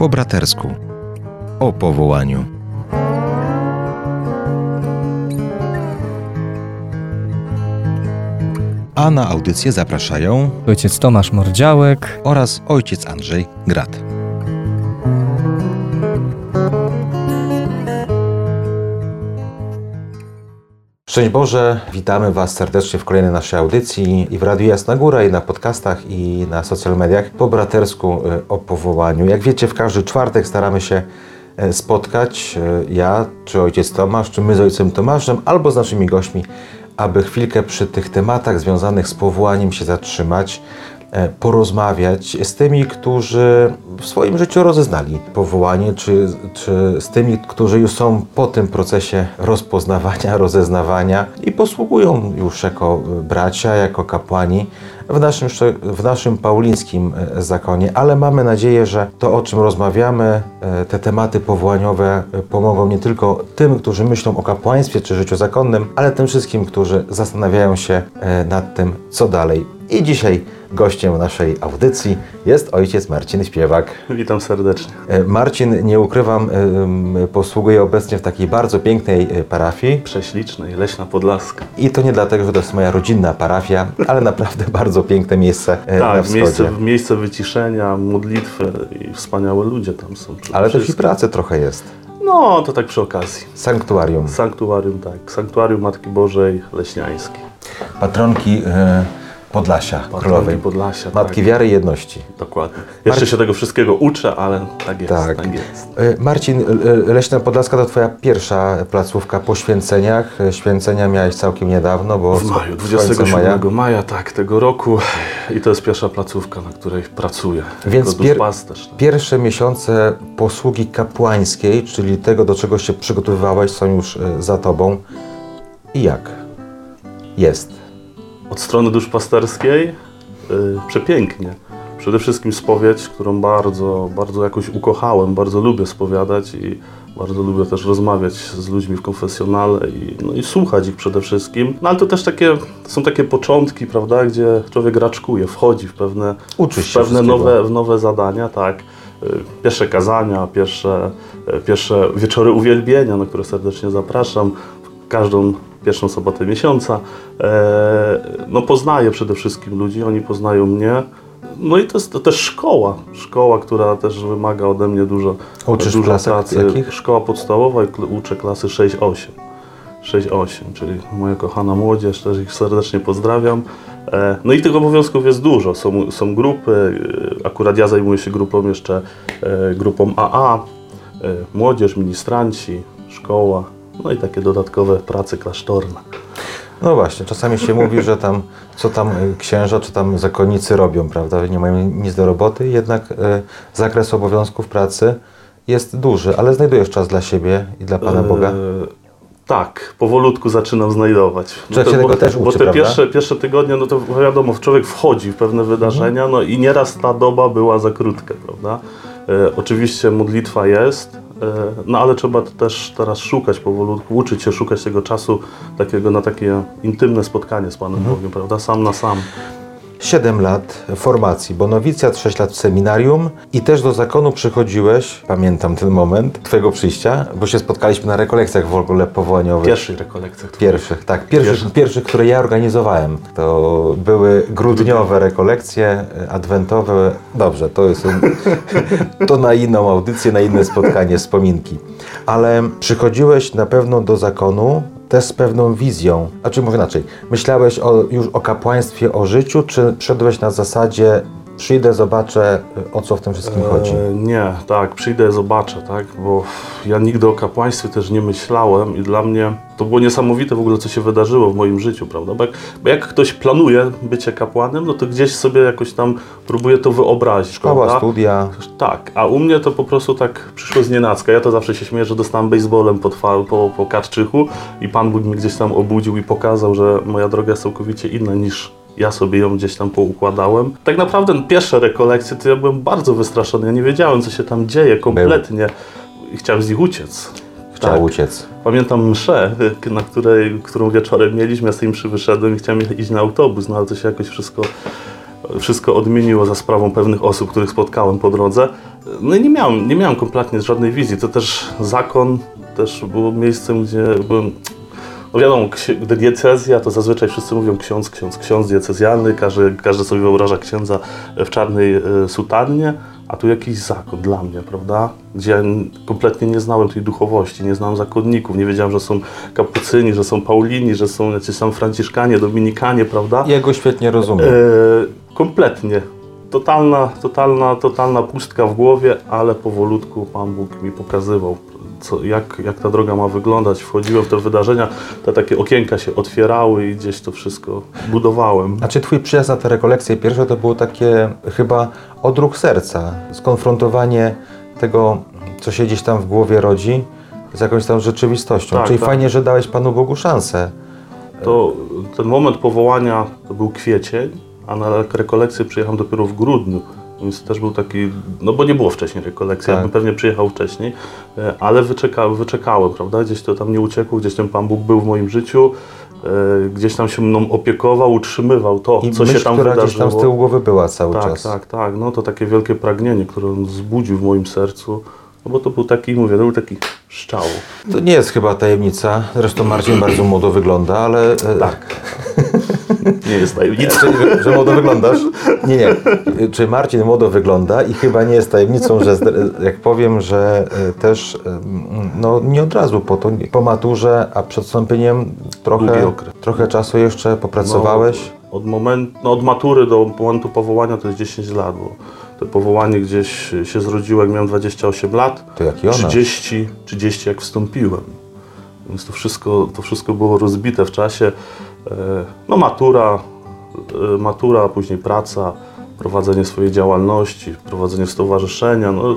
Po bratersku. O powołaniu. A na audycję zapraszają Ojciec Tomasz Mordziałek. oraz ojciec Andrzej Grat. Szczęść Boże, witamy Was serdecznie w kolejnej naszej audycji i w Radiu Jasna Góra, i na podcastach, i na social mediach po bratersku y, o powołaniu. Jak wiecie, w każdy czwartek staramy się e, spotkać, e, ja, czy ojciec Tomasz, czy my z ojcem Tomaszem, albo z naszymi gośćmi, aby chwilkę przy tych tematach związanych z powołaniem się zatrzymać, e, porozmawiać z tymi, którzy w swoim życiu rozeznali powołanie, czy, czy z tymi, którzy już są po tym procesie rozpoznawania, rozeznawania i posługują już jako bracia, jako kapłani w naszym, w naszym paulińskim e, zakonie, ale mamy nadzieję, że to, o czym rozmawiamy, e, te tematy powołaniowe e, pomogą nie tylko tym, którzy myślą o kapłaństwie czy życiu zakonnym, ale tym wszystkim, którzy zastanawiają się e, nad tym, co dalej. I dzisiaj gościem naszej audycji jest ojciec Marcin Śpiewak. Witam serdecznie. E, Marcin, nie ukrywam, em, posługuje obecnie w takiej bardzo pięknej e, parafii. Prześliczny i Leśna Podlaska. I to nie dlatego, że to jest moja rodzinna parafia, ale naprawdę bardzo piękne miejsce e, na Tak, wschodzie. miejsce, miejsce wyciszenia, modlitwy i wspaniałe ludzie tam są. Ale też i pracy trochę jest. No, to tak przy okazji. Sanktuarium. Sanktuarium, tak. Sanktuarium Matki Bożej Leśniańskiej. Patronki e, Podlasia Patronki Królowej. Podlasia, Matki tak. Wiary i Jedności. Dokładnie. Jeszcze się tego wszystkiego uczę, ale tak jest, Tak. tak, jest. E, Marcin, e, Leśna Podlaska to Twoja pierwsza placówka po święceniach. E, Święcenia miałeś całkiem niedawno, bo W maju, z końcem 27 maja. tak, tego roku. I to jest pierwsza placówka, na której pracuję. Więc pier- duszpasterz, tak. Pierwsze miesiące posługi kapłańskiej, czyli tego, do czego się przygotowywałeś, są już e, za Tobą. I jak? Jest. Od strony duszpasterskiej yy, przepięknie. Przede wszystkim spowiedź, którą bardzo, bardzo jakoś ukochałem, bardzo lubię spowiadać i bardzo lubię też rozmawiać z ludźmi w konfesjonale i, no i słuchać ich przede wszystkim. No ale to też takie, to są takie początki, prawda, gdzie człowiek raczkuje, wchodzi w pewne, Uczy w pewne nowe, w nowe zadania, tak. Y, Pierwsze kazania, pierwsze, y, pierwsze wieczory uwielbienia, na które serdecznie zapraszam każdą pierwszą sobotę miesiąca. E, No poznaję przede wszystkim ludzi, oni poznają mnie. No i to jest to też szkoła, szkoła, która też wymaga ode mnie dużo, Uczysz dużo pracy. jakich? Szkoła podstawowa uczę klasy 6-8. 6-8, czyli moja kochana młodzież, też ich serdecznie pozdrawiam. E, No i tych obowiązków jest dużo. Są, są grupy, e, akurat ja zajmuję się grupą jeszcze grupą AA, młodzież, ministranci, szkoła, no i takie dodatkowe prace klasztorne. No właśnie, czasami się mówi, że tam, co tam y, księża, czy tam zakonnicy robią, prawda? Nie mają nic do roboty, jednak y, zakres obowiązków pracy jest duży, ale znajdujesz czas dla siebie i dla Pana Boga. E, Tak, powolutku zaczynam znajdować. Człowiek się tego bo, też bo uczy, te prawda? pierwsze, pierwsze tygodnie, no to wiadomo, człowiek wchodzi w pewne wydarzenia, Mhm. no i nieraz ta doba była za krótka, prawda? E, oczywiście modlitwa jest, e, no ale trzeba też teraz szukać powolutku, uczyć się szukać tego czasu takiego na takie intymne spotkanie z Panem Mhm. Bogiem, prawda? Sam na sam. 7 lat formacji, bo nowicjat 6 lat w seminarium i też do zakonu przychodziłeś, pamiętam ten moment Twojego przyjścia, bo się spotkaliśmy na rekolekcjach w ogóle powołaniowych. Pierwszych rekolekcjach. Pierwszych, tak. Pierwszych, Pierwszych. pierwszych, które ja organizowałem. To były grudniowe rekolekcje, e, adwentowe. Dobrze, to jest to na inną audycję, na inne spotkanie, wspominki. Ale przychodziłeś na pewno do zakonu też z pewną wizją. A czy mówię inaczej, myślałeś o, już o kapłaństwie, o życiu, czy szedłeś na zasadzie przyjdę, zobaczę, e, o co w tym wszystkim chodzi? E, nie, tak, przyjdę, zobaczę, tak, bo ja nigdy o kapłaństwie też nie myślałem i dla mnie to było niesamowite w ogóle, co się wydarzyło w moim życiu, prawda, bo jak, bo jak ktoś planuje bycie kapłanem, no to gdzieś sobie jakoś tam próbuje to wyobrazić, Szkoła, prawda? studia. Tak, a u mnie to po prostu tak przyszło z nienacka. Ja to zawsze się śmieję, że dostałem baseballem po, po, po karczychu i Pan Bóg mnie gdzieś tam obudził i pokazał, że moja droga jest całkowicie inna niż ja sobie ją gdzieś tam poukładałem. Tak naprawdę pierwsze rekolekcje to ja byłem bardzo wystraszony. Ja nie wiedziałem, co się tam dzieje kompletnie. I chciałem z nich uciec. Chciał Tak. uciec. Pamiętam mszę, na której, którą wieczorem mieliśmy, ja z tej mszy wyszedłem i chciałem iść na autobus, no ale to się jakoś wszystko wszystko odmieniło za sprawą pewnych osób, których spotkałem po drodze. No i nie miałem, nie miałem kompletnie żadnej wizji. To też zakon też było miejscem, gdzie byłem no wiadomo, gdy diecezja, to zazwyczaj wszyscy mówią ksiądz, ksiądz, ksiądz diecezjalny, każdy, każdy sobie wyobraża księdza w czarnej e, sutannie, a tu jakiś zakon dla mnie, prawda? Gdzie ja kompletnie nie znałem tej duchowości, nie znałem zakonników, nie wiedziałem, że są kapucyni, że są paulini, że są jacyś tam franciszkanie, dominikanie, prawda? Jego świetnie rozumiem. E, kompletnie. Totalna, totalna, totalna pustka w głowie, ale powolutku Pan Bóg mi pokazywał, co, jak, jak ta droga ma wyglądać. Wchodziłem w te wydarzenia, te takie okienka się otwierały i gdzieś to wszystko budowałem. Znaczy twój przyjazd na te rekolekcje pierwsze to było takie chyba odruch serca, skonfrontowanie tego, co się gdzieś tam w głowie rodzi z jakąś tam rzeczywistością. Tak, Czyli tak. fajnie, że dałeś Panu Bogu szansę. To ten moment powołania to był kwiecień, a na rekolekcję przyjechałem dopiero w grudniu. Więc też był taki, no bo nie było wcześniej rekolekcji, Tak. ja bym pewnie przyjechał wcześniej, e, ale wyczeka, wyczekałem, prawda? Gdzieś to tam nie uciekło, gdzieś ten Pan Bóg był w moim życiu, e, gdzieś tam się mną opiekował, utrzymywał to, I co myśl, się tam która wydarzyło. gdzieś tam z tyłu głowy była cały tak, czas. tak, tak, no to takie wielkie pragnienie, które on wzbudził w moim sercu, no bo to był taki, mówię, to był taki szczał. To nie jest chyba tajemnica. Zresztą Marcin bardzo młodo wygląda, ale. e, Tak. Nie jest tajemnicą. Że, że młodo wyglądasz? Nie, nie. Czy Marcin młodo wygląda i chyba nie jest tajemnicą, że jak powiem, że e, też e, no, nie od razu po, to, po maturze, a przed wstąpieniem trochę, trochę czasu jeszcze popracowałeś. No, od, momentu, no od matury do momentu powołania to jest 10 lat, bo to powołanie gdzieś się zrodziło, jak miałem 28 lat. To jak i ona. 30, 30 jak wstąpiłem. Więc to wszystko, to wszystko było rozbite w czasie. E, No matura, e, matura, później praca, prowadzenie swojej działalności, prowadzenie stowarzyszenia. No,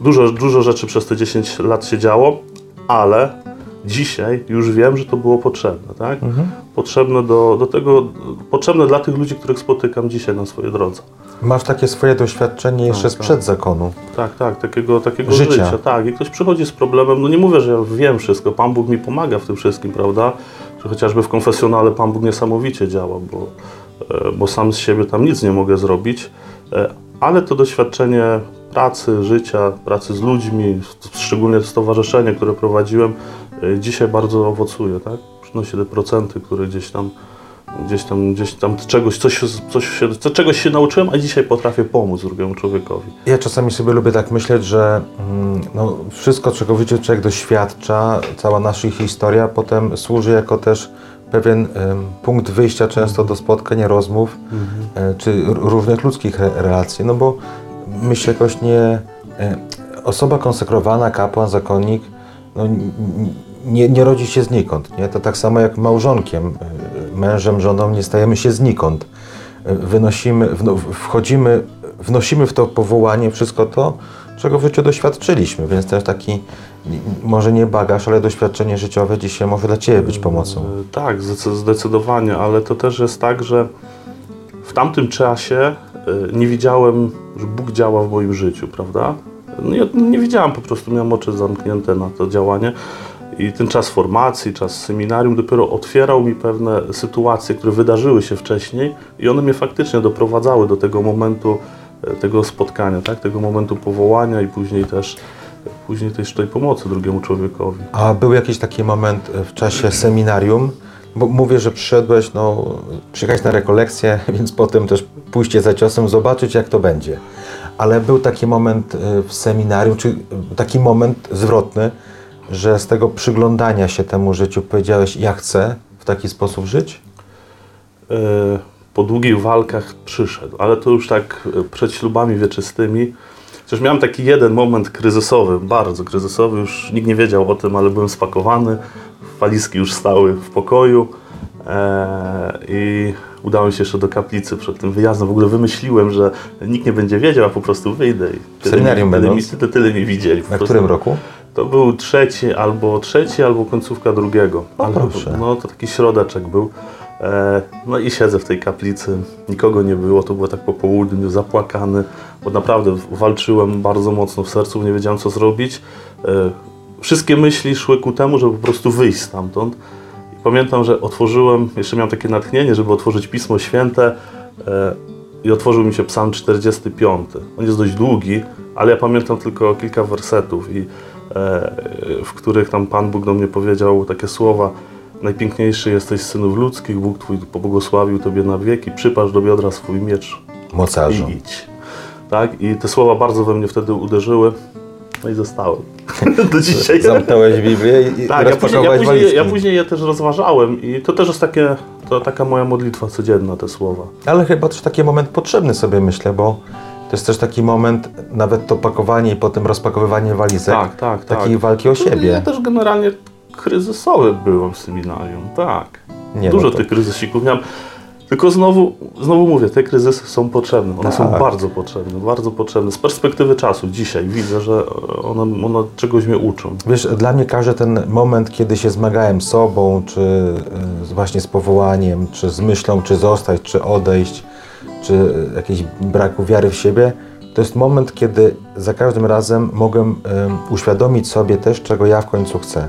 dużo, dużo rzeczy przez te 10 lat się działo, ale dzisiaj już wiem, że to było potrzebne. Tak? Potrzebne, do, do tego, potrzebne dla tych ludzi, których spotykam dzisiaj na swojej drodze. Masz takie swoje doświadczenie jeszcze Tak, sprzed zakonu. Tak, tak, takiego, takiego Życia. życia. Tak, i ktoś przychodzi z problemem, no nie mówię, że ja wiem wszystko, Pan Bóg mi pomaga w tym wszystkim, prawda? Chociażby w konfesjonale Pan Bóg niesamowicie działa, bo, e, bo sam z siebie tam nic nie mogę zrobić, e, ale to doświadczenie pracy, życia, pracy z ludźmi, szczególnie stowarzyszenie, które prowadziłem, e, dzisiaj bardzo owocuje, tak? Przynosi te procenty, które gdzieś tam gdzieś tam, gdzieś tam czegoś, coś, coś się, czegoś się nauczyłem, a dzisiaj potrafię pomóc drugiemu człowiekowi. Ja czasami sobie lubię tak myśleć, że mm, no, wszystko, czego w życiu człowiek doświadcza, cała nasza historia potem służy jako też pewien punkt wyjścia często do spotkań, rozmów, e, czy r- różnych ludzkich re- relacji. No bo myślę jakoś nie... E, osoba konsekrowana, kapłan, zakonnik, no, nie, nie rodzi się znikąd. Nie? To tak samo jak małżonkiem, e, mężem, żoną nie stajemy się znikąd. Wynosimy, wno, wchodzimy, wnosimy w to powołanie wszystko to, czego w życiu doświadczyliśmy, więc też taki może nie bagaż, ale doświadczenie życiowe dzisiaj może dla Ciebie być pomocą. E, Tak, zdecy- zdecydowanie, ale to też jest tak, że w tamtym czasie e, nie widziałem, że Bóg działa w moim życiu, prawda? No nie widziałem po prostu, miałem oczy zamknięte na to działanie. I ten czas formacji, czas seminarium dopiero otwierał mi pewne sytuacje, które wydarzyły się wcześniej i one mnie faktycznie doprowadzały do tego momentu, e, tego spotkania, tak? tego momentu powołania i później też, później też tej pomocy drugiemu człowiekowi. A był jakiś taki moment w czasie seminarium, bo mówię, że przyszedłeś, no, przyjechać na rekolekcję, więc potem też pójście za ciosem, zobaczyć jak to będzie. Ale był taki moment e, w seminarium, czy taki moment zwrotny, że z tego przyglądania się temu życiu powiedziałeś, ja chcę w taki sposób żyć? e, po długich walkach przyszedł, ale to już tak e, przed ślubami wieczystymi. Chociaż miałem taki jeden moment kryzysowy, bardzo kryzysowy, już nikt nie wiedział o tym, ale byłem spakowany, walizki już stały w pokoju e, i udałem się jeszcze do kaplicy przed tym wyjazdem. W ogóle wymyśliłem, że nikt nie będzie wiedział, a po prostu wyjdę i tyle, seminarium mi, tyle, mi, tyle, tyle mi widzieli. Na którym roku? To był trzeci albo trzeci, albo końcówka drugiego. O, Ale- proszę. No to taki środeczek był. E, no i siedzę w tej kaplicy, nikogo nie było, to było tak po południu, zapłakany, bo naprawdę walczyłem bardzo mocno w sercu, nie wiedziałem co zrobić. E, wszystkie myśli szły ku temu, żeby po prostu wyjść stamtąd. I pamiętam, że otworzyłem, jeszcze miałem takie natchnienie, żeby otworzyć Pismo Święte e, i otworzył mi się psalm 45. On jest dość długi, ale ja pamiętam tylko kilka wersetów, i, w których tam Pan Bóg do mnie powiedział takie słowa Najpiękniejszy jesteś z synów ludzkich, Bóg Twój pobłogosławił Tobie na wieki, przypasz do biodra swój miecz Mocarzu. i idź. Tak? I te słowa bardzo we mnie wtedy uderzyły, no i zostałem. do dzisiaj. Zamknąłeś Biblię i, Tak, ja później, ja, później, ja później je też rozważałem i to też jest takie, to taka moja modlitwa codzienna, te słowa. Ale chyba też taki moment potrzebny sobie myślę, bo to jest też taki moment, nawet to pakowanie i potem rozpakowywanie walizek, Tak, tak, tak. takiej walki o Ja siebie. też generalnie kryzysowy byłem w seminarium, tak. Nie, Dużo no to- tych kryzysików miałem. Tylko znowu, znowu mówię, te kryzysy są potrzebne. One są Tak. bardzo potrzebne, bardzo potrzebne. Z perspektywy czasu dzisiaj widzę, że one, one czegoś mnie uczą. Wiesz, dla mnie każdy ten moment, kiedy się zmagałem z sobą, czy y, właśnie z powołaniem, czy z myślą, czy zostać, czy odejść, czy jakiegoś braku wiary w siebie, to jest moment, kiedy za każdym razem mogłem ym, uświadomić sobie też, czego ja w końcu chcę.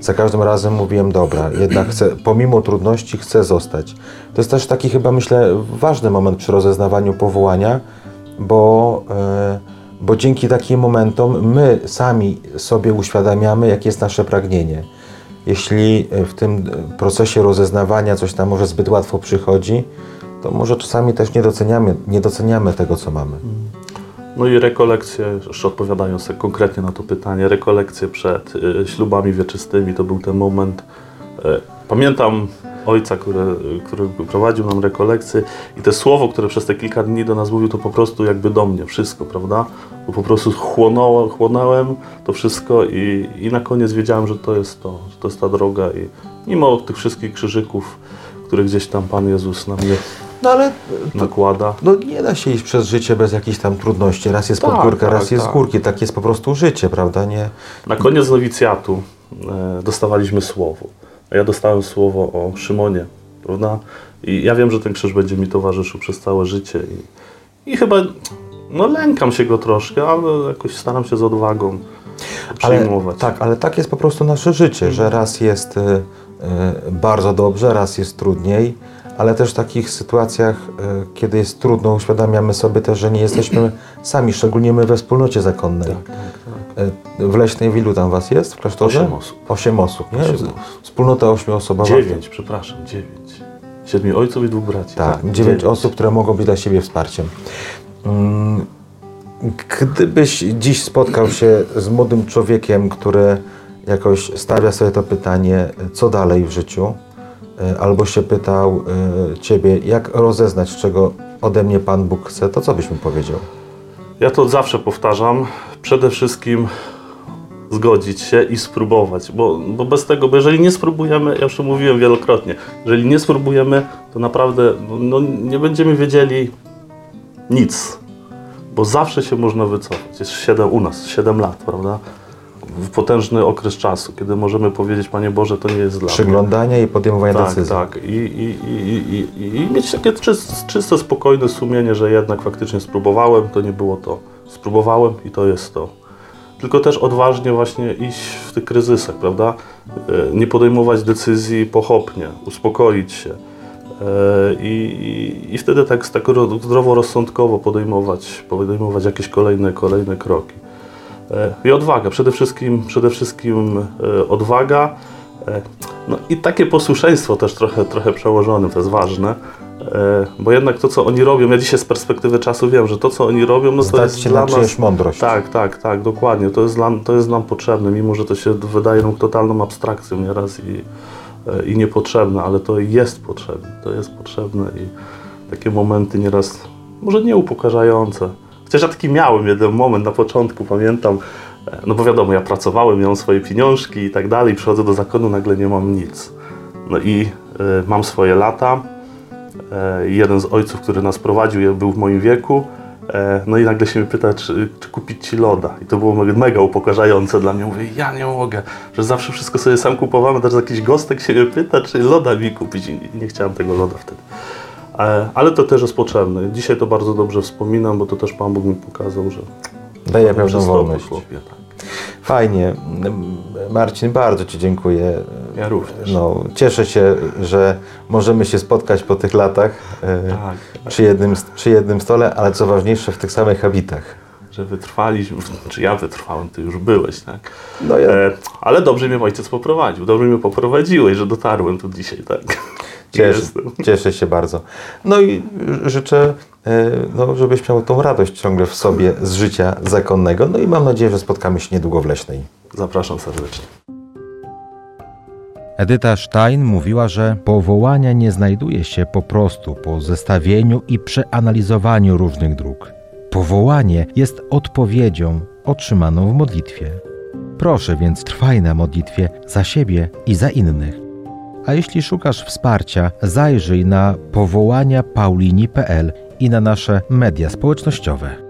Za każdym razem mówiłem, dobra, jednak chcę, pomimo trudności chcę zostać. To jest też taki chyba, myślę, ważny moment przy rozeznawaniu powołania, bo, e, bo dzięki takim momentom my sami sobie uświadamiamy, jakie jest nasze pragnienie. Jeśli w tym procesie rozeznawania coś nam może zbyt łatwo przychodzi, to może czasami też nie doceniamy, nie doceniamy tego, co mamy. No i rekolekcje, jeszcze odpowiadając konkretnie na to pytanie, rekolekcje przed y, ślubami wieczystymi to był ten moment. E, pamiętam ojca, który, który prowadził nam rekolekcje i te słowo, które przez te kilka dni do nas mówił, to po prostu jakby do mnie wszystko, prawda? Bo po prostu chłonąłem, chłonąłem to wszystko i, i na koniec wiedziałem, że to jest to, że to jest ta droga i mimo tych wszystkich krzyżyków, które gdzieś tam Pan Jezus na mnie No ale nakłada. no, nie da się iść przez życie bez jakichś tam trudności. Raz jest pod Tak, górkę, tak, raz jest z tak. górki. Tak jest po prostu życie, prawda? Nie, Na koniec nowicjatu e, dostawaliśmy słowo. Ja dostałem słowo o Szymonie, prawda? I ja wiem, że ten krzyż będzie mi towarzyszył przez całe życie. I, i chyba, no lękam się go troszkę, ale jakoś staram się z odwagą ale, przyjmować. tak, ale tak jest po prostu nasze życie, że raz jest y, bardzo dobrze, raz jest trudniej, ale też w takich sytuacjach, y, kiedy jest trudno, uświadamiamy sobie też, że nie jesteśmy sami, szczególnie my we wspólnocie zakonnej. Tak, tak, tak. Y, W Leśnej Wilu tam was jest w klasztorze? Osiem osób. Osiem osób, nie? Osiem osób. Wspólnota ośmioosobowa. Dziewięć, przepraszam, dziewięć. Siedmiu ojców i dwóch braci. Tak, dziewięć osób, które mogą być dla siebie wsparciem. Mm, Gdybyś dziś spotkał się z młodym człowiekiem, który jakoś stawia sobie to pytanie, co dalej w życiu, albo się pytał y, Ciebie, jak rozeznać, czego ode mnie Pan Bóg chce, to co byś mu powiedział? Ja to zawsze powtarzam. Przede wszystkim zgodzić się i spróbować, bo, bo bez tego, bo jeżeli nie spróbujemy, ja już to mówiłem wielokrotnie, jeżeli nie spróbujemy, to naprawdę no, nie będziemy wiedzieli nic, bo zawsze się można wycofać. Jest 7 u nas, 7 lat, prawda? W potężny okres czasu, kiedy możemy powiedzieć, Panie Boże, to nie jest dla mnie. Przyglądania i podejmowania Tak, decyzji. tak. I, i, i, i, i, mieć takie czyste, czyste, spokojne sumienie, że jednak faktycznie spróbowałem, to nie było to. Spróbowałem i to jest to. Tylko też odważnie właśnie iść w tych kryzysach, prawda? E, Nie podejmować decyzji pochopnie, uspokoić się. E, I, i, i wtedy tak, tak ro- zdroworozsądkowo podejmować, podejmować jakieś kolejne, kolejne kroki. E, I odwaga, przede wszystkim, przede wszystkim e, odwaga. E, No i takie posłuszeństwo też trochę, trochę przełożone, to jest ważne. Bo jednak to, co oni robią, ja dzisiaj z perspektywy czasu wiem, że to, co oni robią, no to Zdać jest się dla na nas... mądrość. Tak, tak, tak, dokładnie. To jest, dla, to jest nam potrzebne, mimo że to się wydaje nam totalną abstrakcją nieraz i, i niepotrzebne, ale to jest potrzebne. To jest potrzebne i takie momenty nieraz, może nie upokarzające. Chociaż ja taki miałem jeden moment na początku, pamiętam, e, no bo wiadomo, ja pracowałem, miałem swoje pieniążki i tak dalej, przychodzę do zakonu, nagle nie mam nic. No i e, mam swoje lata, E, jeden z ojców, który nas prowadził, był w moim wieku. No i nagle się mnie pyta, czy, czy kupić ci loda. I to było mega, mega upokarzające dla mnie. Mówię, ja nie mogę, że zawsze wszystko sobie sam kupowałem, teraz jakiś gostek się mnie pyta, czy loda mi kupić. I nie chciałem tego loda wtedy. E, Ale to też jest potrzebne. Dzisiaj to bardzo dobrze wspominam, bo to też Pan Bóg mi pokazał, że Daje pewną wolność. chłopie, tak. Fajnie. Marcin, bardzo Ci dziękuję. Ja również. No, cieszę się, że możemy się spotkać po tych latach e, Tak, przy, jednym, przy jednym stole, ale co ważniejsze, w tych samych habitach. że wytrwaliśmy, czy ja wytrwałem, ty już byłeś, tak? No ja E, ale dobrze mnie ojciec poprowadził, dobrze mnie poprowadziłeś, że dotarłem tu dzisiaj, tak? Cieszę, cieszę się bardzo. No i życzę, e, no, żebyś miał tą radość ciągle w sobie z życia zakonnego. No i mam nadzieję, że spotkamy się niedługo w Leśnej. Zapraszam serdecznie. Edyta Stein mówiła, że powołania nie znajduje się po prostu po zestawieniu i przeanalizowaniu różnych dróg. Powołanie jest odpowiedzią otrzymaną w modlitwie. Proszę więc trwaj na modlitwie za siebie i za innych. A jeśli szukasz wsparcia, zajrzyj na powołania paulini.pl i na nasze media społecznościowe.